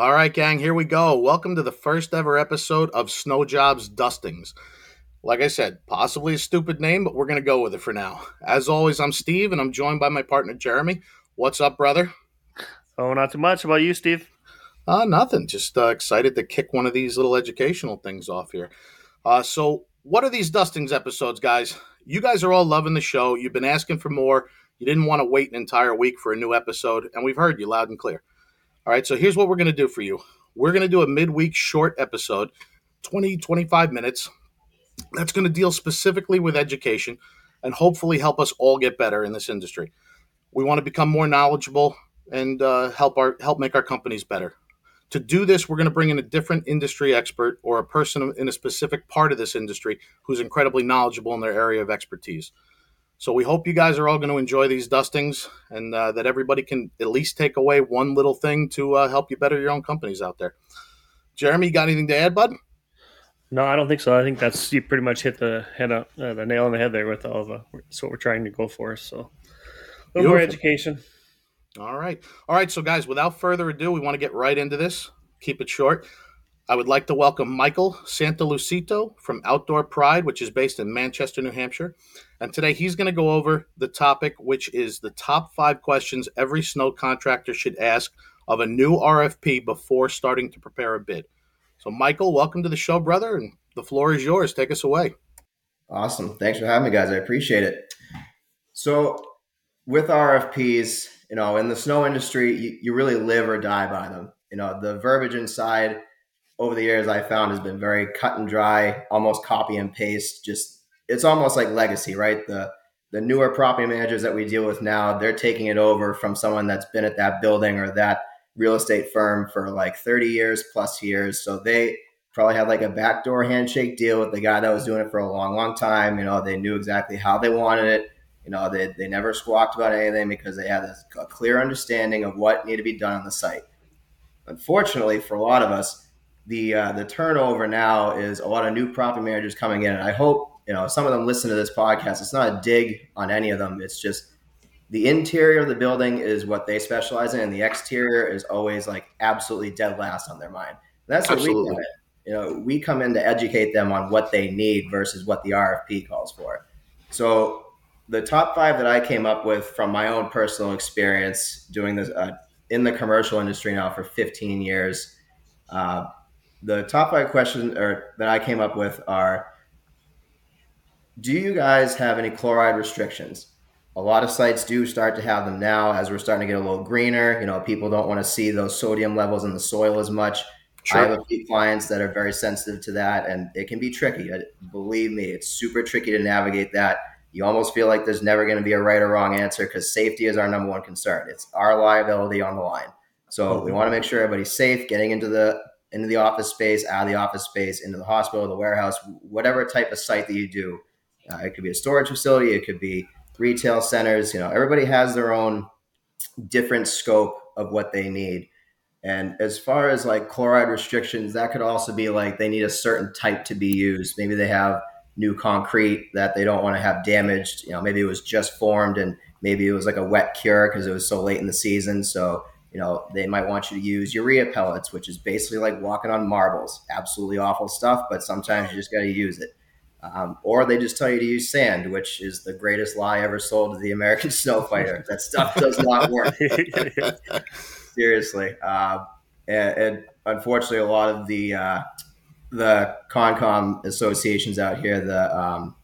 All right, gang, here we go. Welcome to the first ever episode of Snow Jobs Dustings. Like I said, possibly a stupid name, but we're going to go with it for now. As always, I'm Steve, and I'm joined by my partner, Jeremy. What's up, brother? Oh, not too much. How about you, Steve? Uh, nothing. Just uh, excited to kick one of these little educational things off here. Uh, so, what are these dustings episodes, guys? You guys are all loving the show. You've been asking for more. You didn't want to wait an entire week for a new episode, and we've heard you loud and clear. All right, so here's what we're going to do for you. We're going to do a midweek short episode, 20, 25 minutes. That's going to deal specifically with education and hopefully help us all get better in this industry. We want to become more knowledgeable and uh, help our help make our companies better. To do this, we're going to bring in a different industry expert or a person in a specific part of this industry who's incredibly knowledgeable in their area of expertise. So we hope you guys are all going to enjoy these dustings and uh, that everybody can at least take away one little thing to uh, help you better your own companies out there. Jeremy, you got anything to add, bud? No, I don't think so. I think that's you pretty much hit the head up, uh, the nail on the head there with all the that's what we're trying to go for. So a little Beautiful. more education. All right, all right. So guys, without further ado, we want to get right into this. Keep it short. I would like to welcome Michael Santolucito from Outdoor Pride, which is based in Manchester, New Hampshire. And today he's going to go over the topic, which is the top five questions every snow contractor should ask of a new RFP before starting to prepare a bid. So, Michael, welcome to the show, brother, and the floor is yours. Take us away. Awesome. Thanks for having me, guys. I appreciate it. So, with RFPs, you know, in the snow industry, you, you really live or die by them. You know, the verbiage inside over the years I found has been very cut and dry, almost copy and paste. Just it's almost like legacy, right? The the newer property managers that we deal with now, they're taking it over from someone that's been at that building or that real estate firm for like 30 years plus years. So they probably had like a backdoor handshake deal with the guy that was doing it for a long, long time. You know, they knew exactly how they wanted it. You know, they, they never squawked about anything because they had a clear understanding of what needed to be done on the site. Unfortunately, for a lot of us, the uh, the turnover now is a lot of new property managers coming in, and I hope you know some of them listen to this podcast. It's not a dig on any of them. It's just the interior of the building is what they specialize in, and the exterior is always like absolutely dead last on their mind. And that's what absolutely. we come in. You know, we come in to educate them on what they need versus what the RFP calls for. So the top five that I came up with from my own personal experience doing this uh, in the commercial industry now for 15 years. Uh, the top five questions or that I came up with are do you guys have any chloride restrictions? A lot of sites do start to have them now as we're starting to get a little greener. You know, people don't want to see those sodium levels in the soil as much. Sure. I have a few clients that are very sensitive to that, and it can be tricky. Believe me, it's super tricky to navigate that. You almost feel like there's never going to be a right or wrong answer because safety is our number one concern. It's our liability on the line. So mm-hmm. we want to make sure everybody's safe getting into the into the office space, out of the office space, into the hospital, the warehouse, whatever type of site that you do. Uh, it could be a storage facility, it could be retail centers. You know, everybody has their own different scope of what they need. And as far as like chloride restrictions, that could also be like they need a certain type to be used. Maybe they have new concrete that they don't want to have damaged. You know, maybe it was just formed and maybe it was like a wet cure because it was so late in the season. So you know, they might want you to use urea pellets, which is basically like walking on marbles. Absolutely awful stuff, but sometimes you just got to use it. Um, or they just tell you to use sand, which is the greatest lie ever sold to the American snow fighter. that stuff does not work. Seriously. Uh, and, and, unfortunately, a lot of the uh, the Concom associations out here, the um,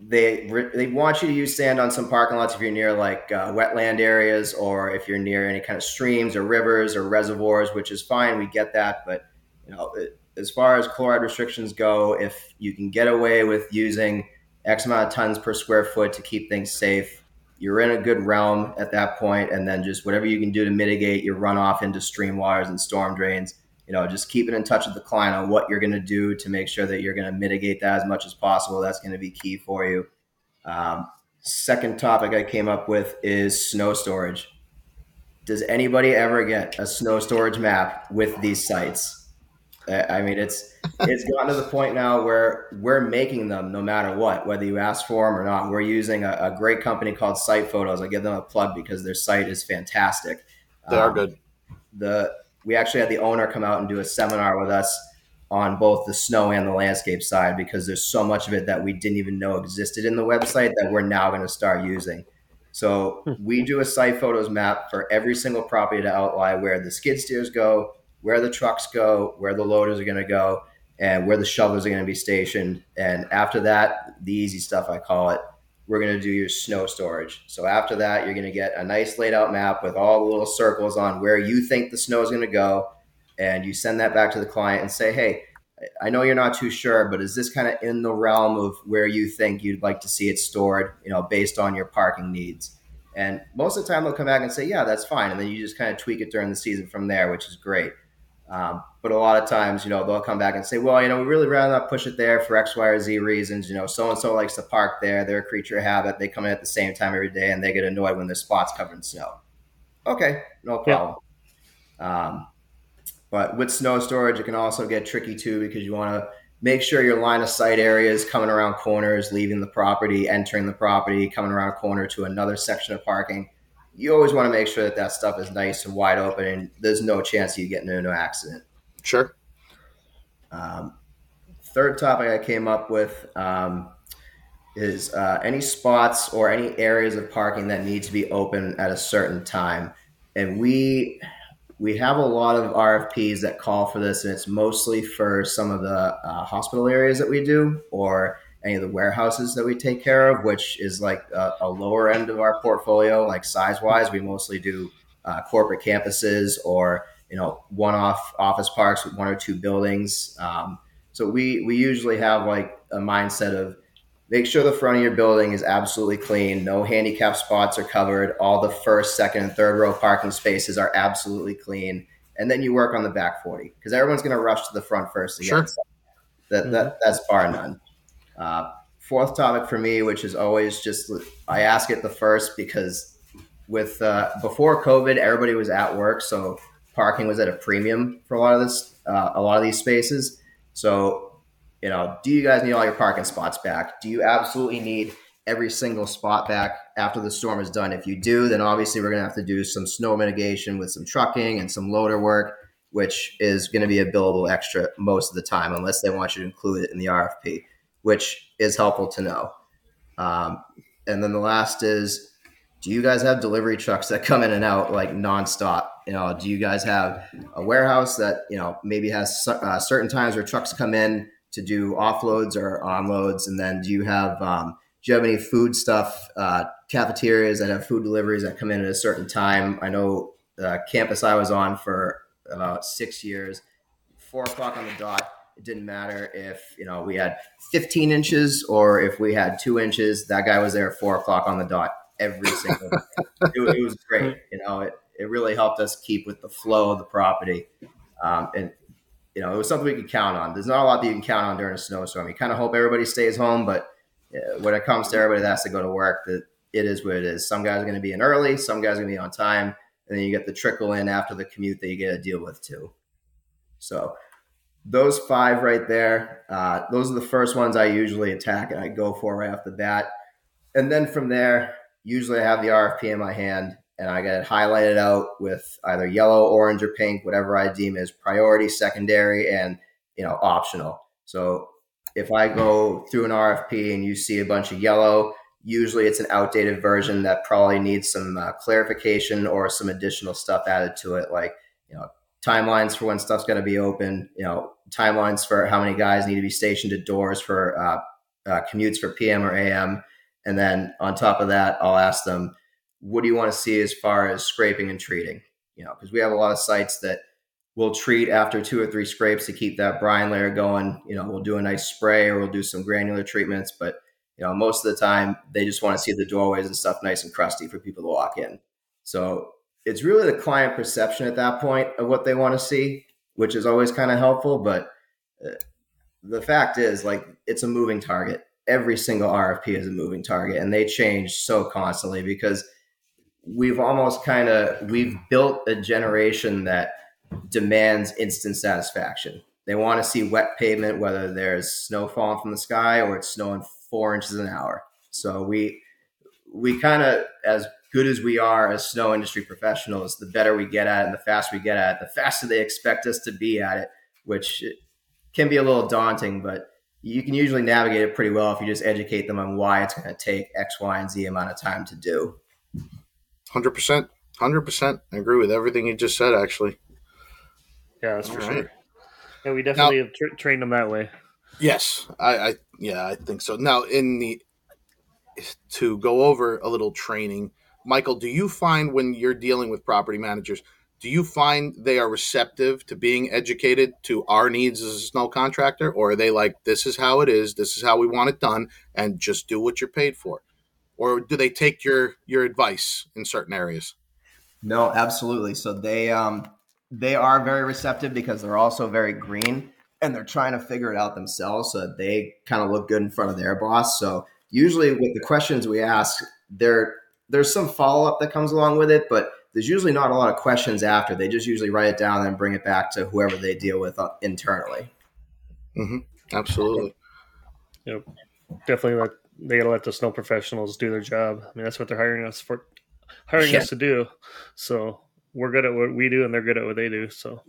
they they want you to use sand on some parking lots if you're near like uh, wetland areas or if you're near any kind of streams or rivers or reservoirs, which is fine. We get that, but you know, it, as far as chloride restrictions go, if you can get away with using X amount of tons per square foot to keep things safe, you're in a good realm at that point. And then just whatever you can do to mitigate your runoff into stream waters and storm drains you know, just keeping in touch with the client on what you're going to do to make sure that you're going to mitigate that as much as possible. That's going to be key for you. Um, second topic I came up with is snow storage. Does anybody ever get a snow storage map with these sites? I mean, it's it's gotten to the point now where we're making them no matter what, whether you ask for them or not. We're using a, a great company called Site Photos. I give them a plug because their site is fantastic. They are um, good. The we actually had the owner come out and do a seminar with us on both the snow and the landscape side because there's so much of it that we didn't even know existed in the website that we're now going to start using. So hmm. we do a site photos map for every single property to outline where the skid steers go, where the trucks go, where the loaders are going to go, and where the shovels are going to be stationed. And after that, the easy stuff I call it, we're going to do your snow storage. So after that, you're going to get a nice laid out map with all the little circles on where you think the snow is going to go. And you send that back to the client and say, hey, I know you're not too sure, but is this kind of in the realm of where you think you'd like to see it stored, you know, based on your parking needs? And most of the time they'll come back and say, yeah, that's fine. And then you just kind of tweak it during the season from there, which is great. Um, but a lot of times, you know, they'll come back and say, well, you know, we really rather not push it there for X, Y, or Z reasons. You know, so and so likes to park there. They're a creature of habit. They come in at the same time every day and they get annoyed when their spot's covered in snow. Okay, no problem. Yeah. Um, but with snow storage, it can also get tricky too because you want to make sure your line of sight areas coming around corners, leaving the property, entering the property, coming around a corner to another section of parking you always want to make sure that that stuff is nice and wide open and there's no chance you get into an accident. Sure. Um, third topic I came up with um, is uh, any spots or any areas of parking that need to be open at a certain time. And we we have a lot of RFPs that call for this, and it's mostly for some of the uh, hospital areas that we do, or any of the warehouses that we take care of, which is like a, a lower end of our portfolio, like size wise. We mostly do uh, corporate campuses or you know one-off office parks with one or two buildings. Um, so we we usually have like a mindset of make sure the front of your building is absolutely clean. No handicap spots are covered. All the first, second, and third row parking spaces are absolutely clean. And then you work on the back 40 because everyone's going to rush to the front first again. Sure. So that, that, that's bar none. Uh, fourth topic for me, which is always just I ask it the first because with uh, before COVID, everybody was at work, so parking was at a premium for a lot of this, uh, a lot of these spaces. So, you know, do you guys need all your parking spots back? Do you absolutely need every single spot back after the storm is done? If you do, then obviously we're going to have to do some snow mitigation with some trucking and some loader work, which is going to be a billable extra most of the time, unless they want you to include it in the RFP which is helpful to know. Um, and then the last is, do you guys have delivery trucks that come in and out like nonstop? You know, do you guys have a warehouse that you know maybe has uh, certain times where trucks come in to do offloads or onloads? And then do you have um, do you have any food stuff uh, cafeterias that have food deliveries that come in at a certain time? I know uh, campus I was on for about six years, four o'clock on the dot it didn't matter if you know we had 15 inches or if we had two inches. That guy was there at four o'clock on the dot every single. it, it, was great. You know, it it really helped us keep with the flow of the property, um, and you know it was something we could count on. There's not a lot that you can count on during a snowstorm. You kind of hope everybody stays home, but uh, when it comes to everybody that has to go to work, that it is what it is. Some guys are going to be in early, some guys are going to be on time, and then you get the trickle in after the commute that you get to deal with too. So those five right there, uh, those are the first ones I usually attack and I go for right off the bat. And then from there, usually I have the RFP in my hand and I get it highlighted out with either yellow, orange, or pink, whatever I deem as priority, secondary, and you know optional. So if I go through an RFP and you see a bunch of yellow, usually it's an outdated version that probably needs some uh, clarification or some additional stuff added to it, like you know timelines for when stuff's going to be open, you know, timelines for how many guys need to be stationed at doors for uh, uh, commutes for PM or AM. And then on top of that, I'll ask them, what do you want to see as far as scraping and treating? You know, because we have a lot of sites that will treat after two or three scrapes to keep that brine layer going. You know, we'll do a nice spray or we'll do some granular treatments, but you know, most of the time they just want to see the doorways and stuff nice and crusty for people to walk in. So it's really the client perception at that point of what they want to see, which is always kind of helpful. But uh, the fact is, like, it's a moving target. Every single RFP is a moving target, and they change so constantly because we've almost kind of we've built a generation that demands instant satisfaction. They want to see wet pavement, whether there's snow falling from the sky or it's snowing four inches an hour. So we we kind of as good as we are as snow industry professionals, the better we get at it and the faster we get at it, the faster they expect us to be at it, which can be a little daunting, but you can usually navigate it pretty well if you just educate them on why it's going to take X, Y, and Z amount of time to do. 100%. 100%. I agree with everything you just said, actually. Yeah, that's All for right. sure. Yeah, we definitely now, have tra- trained them that way. Yes, I, I, yeah, I think so. Now, in the to go over a little training, Michael, do you find when you're dealing with property managers, do you find they are receptive to being educated to our needs as a snow contractor, or are they like, "This is how it is, this is how we want it done, and just do what you're paid for," or do they take your your advice in certain areas? No, absolutely. So they um they are very receptive because they're also very green and they're trying to figure it out themselves so that they kind of look good in front of their boss. So usually with the questions we ask, there there's some follow up that comes along with it, but there's usually not a lot of questions after. They just usually write it down and bring it back to whoever they deal with uh, internally. Mm-hmm. Absolutely. Yep. Definitely let they gotta let the snow professionals do their job. I mean, that's what they're hiring us for, hiring yeah. us to do. So we're good at what we do, and they're good at what they do. So,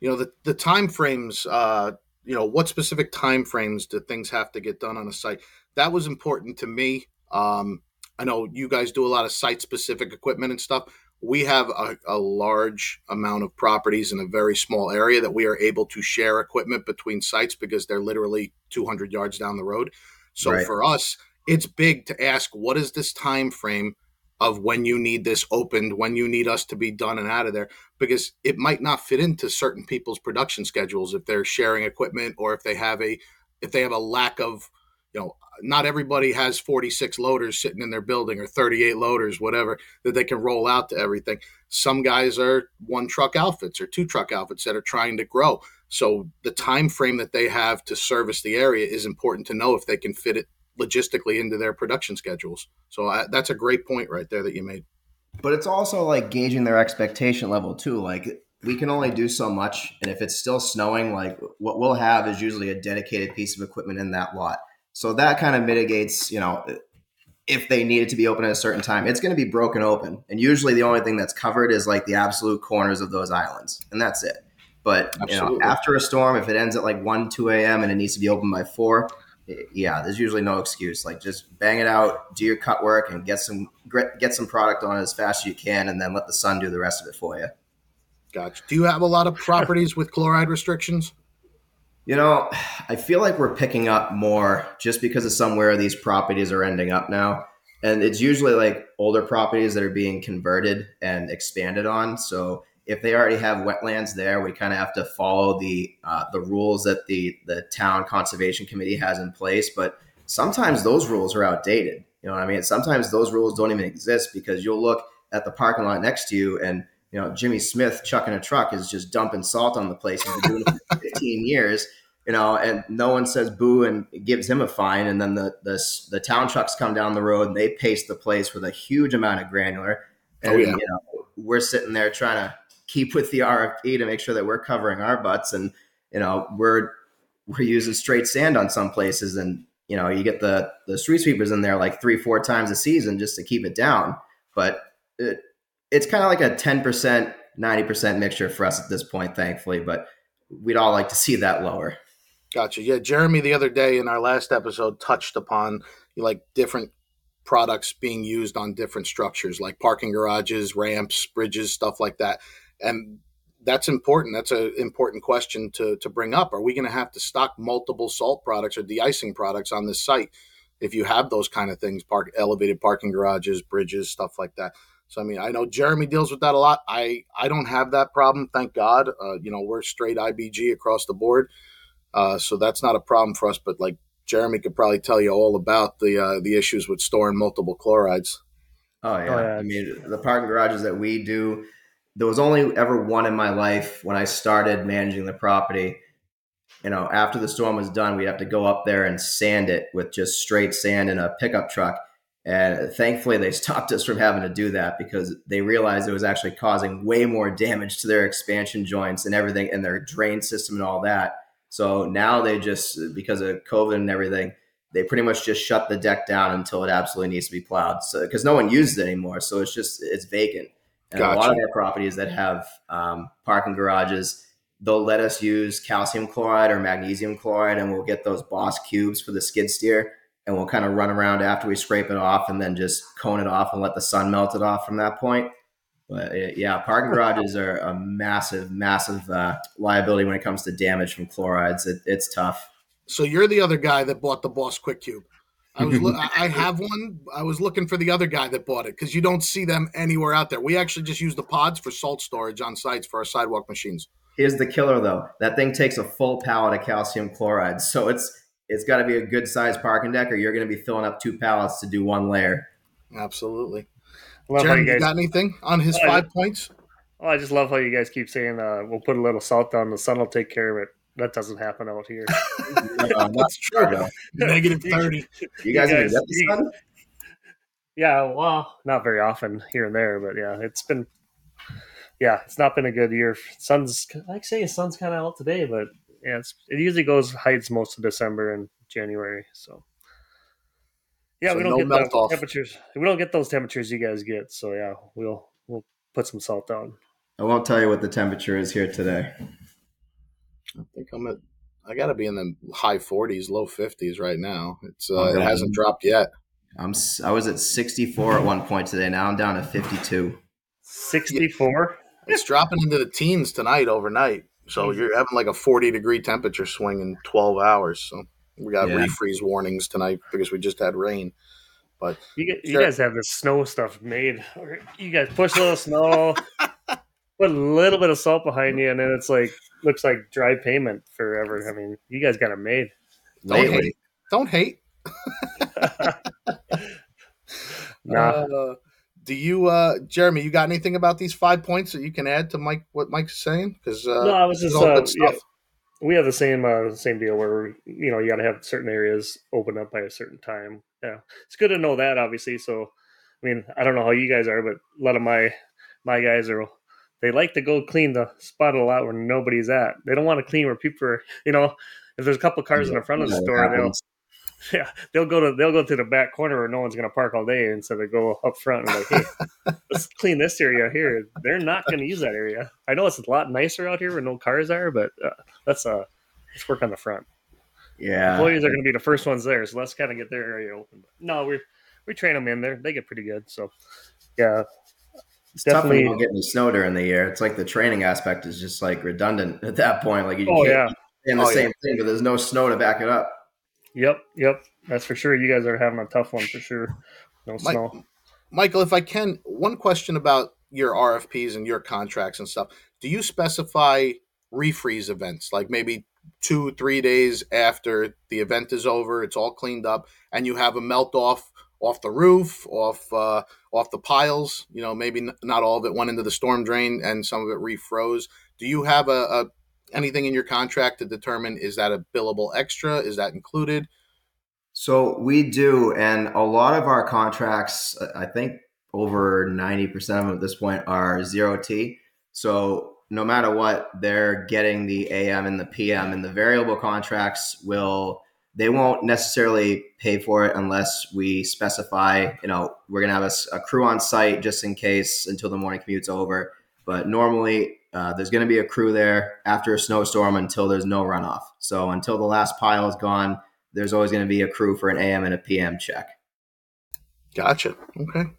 you know, the the time frames. Uh, you know, what specific time frames do things have to get done on a site? That was important to me. Um, I know you guys do a lot of site specific equipment and stuff. We have a, a, large amount of properties in a very small area that we are able to share equipment between sites because they're literally 200 yards down the road. So right. for us, it's big to ask what is this time frame of when you need this opened, when you need us to be done and out of there, because it might not fit into certain people's production schedules if they're sharing equipment or if they have a if they have a lack of, you know, not everybody has 46 loaders sitting in their building or 38 loaders, whatever, that they can roll out to everything. Some guys are one truck outfits or two truck outfits that are trying to grow. So the time frame that they have to service the area is important to know if they can fit it logistically into their production schedules. So I, that's a great point right there that you made. But it's also like gauging their expectation level too. Like we can only do so much, and if it's still snowing, like what we'll have is usually a dedicated piece of equipment in that lot. So that kind of mitigates, you know, if they need it to be open at a certain time, it's going to be broken open. And usually the only thing that's covered is like the absolute corners of those islands, and that's it. But you know, after a storm, if it ends at like one, two a.m. and it needs to be open by four, yeah, there's usually no excuse. Like just bang it out, do your cut work, and get some get some product on it as fast as you can, and then let the sun do the rest of it for you. Gotcha. Do you have a lot of properties with chloride restrictions? You know, I feel like we're picking up more just because of somewhere these properties are ending up now. And it's usually like older properties that are being converted and expanded on. So if they already have wetlands there, we kind of have to follow the uh, the rules that the the town conservation committee has in place. But sometimes those rules are outdated. You know what I mean? Sometimes those rules don't even exist because you'll look at the parking lot next to you and you know Jimmy Smith chucking a truck is just dumping salt on the place. He's been doing it for 15 years. You know, and no one says boo and gives him a fine. And then the the, the town trucks come down the road and they paste the place with a huge amount of granular. Oh, and oh, yeah. you know, we're sitting there trying to keep with the RFP to make sure that we're covering our butts. And you know, we're we're using straight sand on some places, and you know, you get the the street sweepers in there like three four times a season just to keep it down. But it, it's kind of like a ten percent, ninety percent mixture for us at this point, thankfully. But we'd all like to see that lower. Gotcha. Yeah, Jeremy the other day in our last episode touched upon like different products being used on different structures like parking garages, ramps, bridges, stuff like that and that's important. That's an important question to to bring up. Are we going to have to stock multiple salt products or de-icing products on this site if you have those kind of things, park elevated parking garages, bridges, stuff like that? So I mean, I know Jeremy deals with that a lot. I I don't have that problem, thank God. Uh, you know, we're straight IBG across the board, uh, so that's not a problem for us. But like Jeremy could probably tell you all about the uh, the issues with storing multiple chlorides. Oh yeah. oh yeah, I mean the parking garages that we do there was only ever one in my life when I started managing the property. You know, after the storm was done, we'd have to go up there and sand it with just straight sand in a pickup truck. And thankfully, they stopped us from having to do that because they realized it was actually causing way more damage to their expansion joints and everything and their drain system and all that. So now they just, because of COVID and everything, they pretty much just shut the deck down until it absolutely needs to be plowed. So because no one uses it anymore, so it's just it's vacant. And gotcha. a lot of our properties that have um, parking garages, they'll let us use calcium chloride or magnesium chloride, and we'll get those Boss cubes for the skid steer, and we'll kind of run around after we scrape it off, and then just cone it off and let the sun melt it off from that point. But it, yeah, parking garages are a massive, massive uh, liability when it comes to damage from chlorides. It, it's tough. So you're the other guy that bought the Boss Quick Cube. I was lo- I have one. I was looking for the other guy that bought it because you don't see them anywhere out there. We actually just use the pods for salt storage on sites for our sidewalk machines. Here's the killer though. That thing takes a full pallet of calcium chloride. So it's it's got to be a good sized parking deck or you're going to be filling up two pallets to do one layer. Absolutely. Love Jeremy, you, guys, you got anything on his five I, points? Oh, I just love how you guys keep saying uh, we'll put a little salt down. The sun will take care of it. That doesn't happen out here. no, that's true. Negative thirty. You guys, you guys get the sun? Yeah, well, not very often here and there, but yeah, it's been. Yeah, it's not been a good year. Sun's, like I say, sun's kind of out today, but yeah, it usually goes hides most of December and January. So yeah, so we don't no get melt off. temperatures. We don't get those temperatures you guys get. So yeah, we'll we'll put some salt down. I won't tell you what the temperature is here today. I think I'm at. I got to be in the high 40s, low 50s right now. It's uh, it hasn't dropped yet. I'm I was at 64 at one point today. Now I'm down to 52. 64. It's dropping into the teens tonight overnight. So you're having like a 40 degree temperature swing in 12 hours. So we got yeah. refreeze warnings tonight because we just had rain. But you, guys, you guys have the snow stuff made. You guys push a little snow, put a little bit of salt behind you, and then it's like looks like dry pavement forever. I mean, you guys got it made. Don't Lately. hate. Don't hate. nah. Uh, do you, uh, Jeremy? You got anything about these five points that you can add to Mike? What Mike's saying? Because uh, no, I was just uh, yeah, we have the same uh, same deal where you know you got to have certain areas open up by a certain time. Yeah, it's good to know that. Obviously, so I mean, I don't know how you guys are, but a lot of my my guys are they like to go clean the spot a lot where nobody's at. They don't want to clean where people are. You know, if there's a couple cars yeah, in the front of the store, they'll yeah they'll go to they'll go to the back corner where no one's going to park all day, and so they go up front and like, hey, let's clean this area here. They're not going to use that area. I know it's a lot nicer out here where no cars are, but uh, let's uh let's work on the front. Yeah, employees are going to be the first ones there, so let's kind of get their area open. But no, we we train them in there; they get pretty good. So yeah, it's definitely tough when get any snow during the year. It's like the training aspect is just like redundant at that point. Like you oh, can't yeah. in the oh, same yeah. thing, but there's no snow to back it up. Yep, yep, that's for sure. You guys are having a tough one for sure. No Mike, snow. Michael, if I can, one question about your RFPs and your contracts and stuff. Do you specify refreeze events, like maybe two, three days after the event is over, it's all cleaned up, and you have a melt off off the roof, off uh, off the piles. You know, maybe n- not all of it went into the storm drain, and some of it refroze. Do you have a, a anything in your contract to determine is that a billable extra? Is that included? So we do, and a lot of our contracts, I think over ninety percent of them at this point are zero T. So no matter what, they're getting the AM and the PM, and the variable contracts will they won't necessarily pay for it unless we specify, you know, we're going to have a, a, crew on site just in case until the morning commute's over. But normally, uh, there's going to be a crew there after a snowstorm until there's no runoff. So until the last pile is gone, there's always going to be a crew for an AM and a PM check. Gotcha. Okay.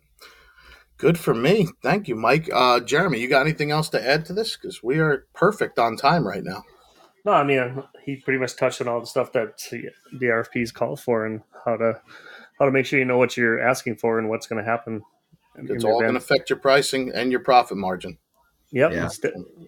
Good for me. Thank you, Mike. Uh, Jeremy, you got anything else to add to this? Because we are perfect on time right now. No, I mean he pretty much touched on all the stuff that the RFPs call for and how to how to make sure you know what you're asking for and what's going to happen. It's all going to affect your pricing and your profit margin. Yep, yeah.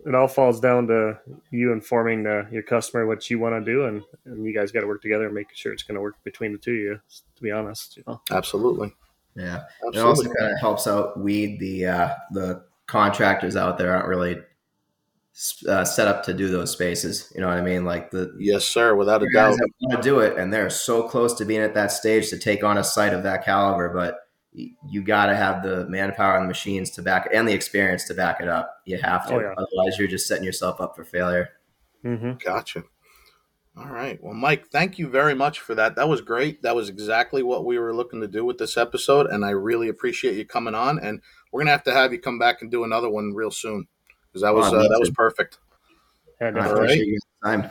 it all falls down to you informing the, your customer what you want to do, and, and you guys got to work together and making sure it's going to work between the two of you. To be honest, you know. Absolutely. Yeah, Absolutely. it also kind of helps out weed the uh, the contractors out there aren't really uh, set up to do those spaces. You know what I mean? Like the yes, sir, without a doubt, want to do it, and they're so close to being at that stage to take on a site of that caliber, but you got to have the manpower and the machines to back and the experience to back it up. You have to, oh, yeah. otherwise you're just setting yourself up for failure. Mm-hmm. Gotcha. All right. Well, Mike, thank you very much for that. That was great. That was exactly what we were looking to do with this episode, and I really appreciate you coming on. And we're gonna have to have you come back and do another one real soon because that was uh, that was perfect. And, I uh, appreciate your time.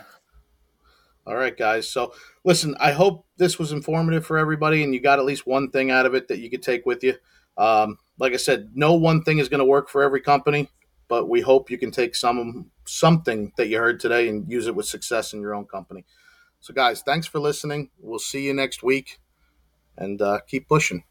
All right, guys. So, listen, I hope this was informative for everybody and you got at least one thing out of it that you could take with you. Um, like I said, no one thing is going to work for every company, but we hope you can take some something that you heard today and use it with success in your own company. So, guys, thanks for listening. We'll see you next week and uh, keep pushing.